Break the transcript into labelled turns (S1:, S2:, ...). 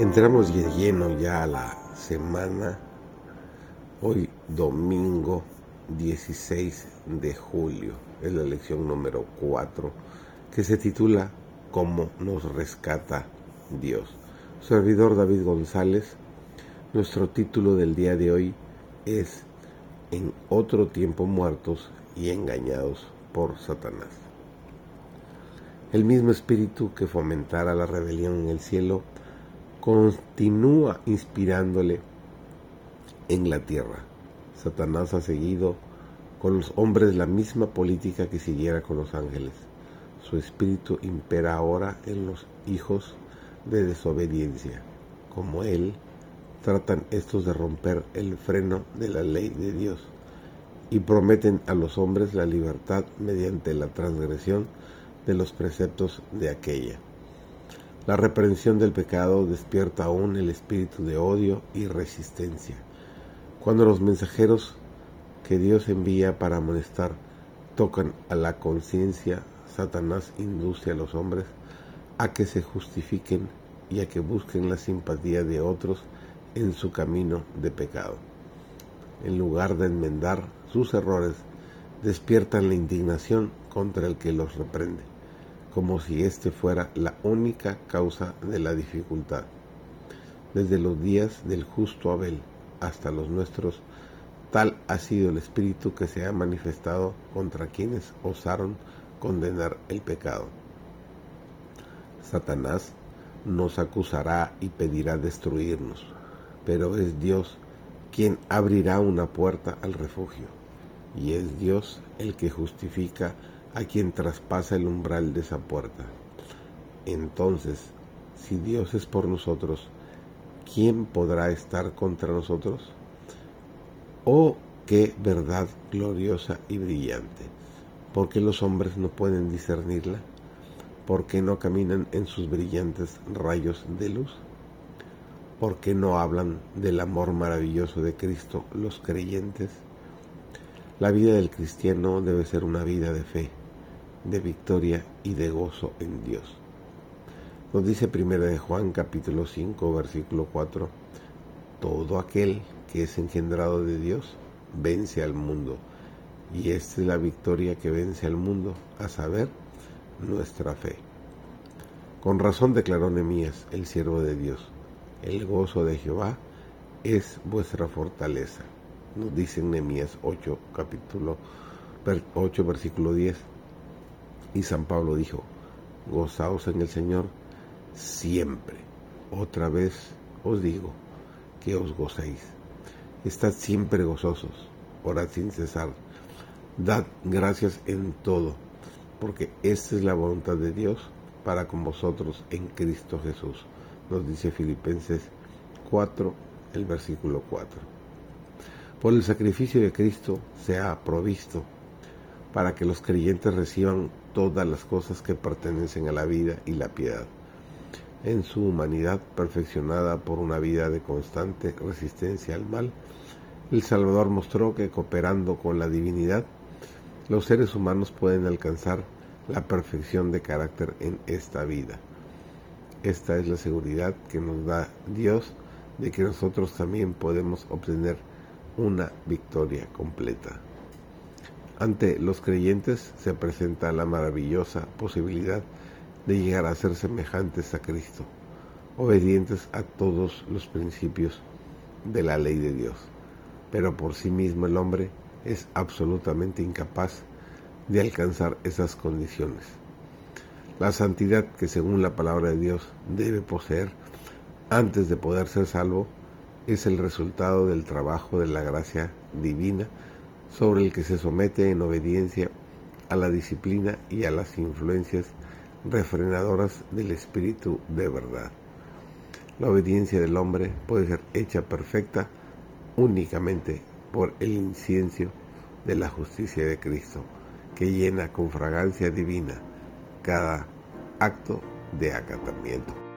S1: Entramos lleno ya a la semana, hoy domingo 16 de julio, es la lección número 4, que se titula ¿Cómo nos rescata Dios? Servidor David González, nuestro título del día de hoy es En otro tiempo muertos y engañados por Satanás. El mismo espíritu que fomentara la rebelión en el cielo, continúa inspirándole en la tierra. Satanás ha seguido con los hombres la misma política que siguiera con los ángeles. Su espíritu impera ahora en los hijos de desobediencia. Como él, tratan estos de romper el freno de la ley de Dios y prometen a los hombres la libertad mediante la transgresión de los preceptos de aquella. La reprensión del pecado despierta aún el espíritu de odio y resistencia. Cuando los mensajeros que Dios envía para amonestar tocan a la conciencia, Satanás induce a los hombres a que se justifiquen y a que busquen la simpatía de otros en su camino de pecado. En lugar de enmendar sus errores, despiertan la indignación contra el que los reprende como si éste fuera la única causa de la dificultad. Desde los días del justo Abel hasta los nuestros, tal ha sido el espíritu que se ha manifestado contra quienes osaron condenar el pecado. Satanás nos acusará y pedirá destruirnos, pero es Dios quien abrirá una puerta al refugio, y es Dios el que justifica a quien traspasa el umbral de esa puerta. Entonces, si Dios es por nosotros, ¿quién podrá estar contra nosotros? Oh, qué verdad gloriosa y brillante. ¿Por qué los hombres no pueden discernirla? ¿Por qué no caminan en sus brillantes rayos de luz? ¿Por qué no hablan del amor maravilloso de Cristo los creyentes? La vida del cristiano debe ser una vida de fe, de victoria y de gozo en Dios. Nos dice primera de Juan capítulo 5 versículo 4, todo aquel que es engendrado de Dios vence al mundo, y esta es la victoria que vence al mundo, a saber, nuestra fe. Con razón declaró Nemías, el siervo de Dios, el gozo de Jehová es vuestra fortaleza. Nos dice en Nehemías 8 capítulo 8 versículo 10. Y San Pablo dijo, gozaos en el Señor siempre. Otra vez os digo que os gocéis. Estad siempre gozosos, orad sin cesar. Dad gracias en todo, porque esta es la voluntad de Dios para con vosotros en Cristo Jesús. Nos dice Filipenses 4, el versículo 4. Por el sacrificio de Cristo se ha provisto para que los creyentes reciban todas las cosas que pertenecen a la vida y la piedad. En su humanidad perfeccionada por una vida de constante resistencia al mal, el Salvador mostró que cooperando con la divinidad, los seres humanos pueden alcanzar la perfección de carácter en esta vida. Esta es la seguridad que nos da Dios de que nosotros también podemos obtener una victoria completa. Ante los creyentes se presenta la maravillosa posibilidad de llegar a ser semejantes a Cristo, obedientes a todos los principios de la ley de Dios. Pero por sí mismo el hombre es absolutamente incapaz de alcanzar esas condiciones. La santidad que según la palabra de Dios debe poseer antes de poder ser salvo es el resultado del trabajo de la gracia divina sobre el que se somete en obediencia a la disciplina y a las influencias refrenadoras del espíritu de verdad. La obediencia del hombre puede ser hecha perfecta únicamente por el incienso de la justicia de Cristo, que llena con fragancia divina cada acto de acatamiento.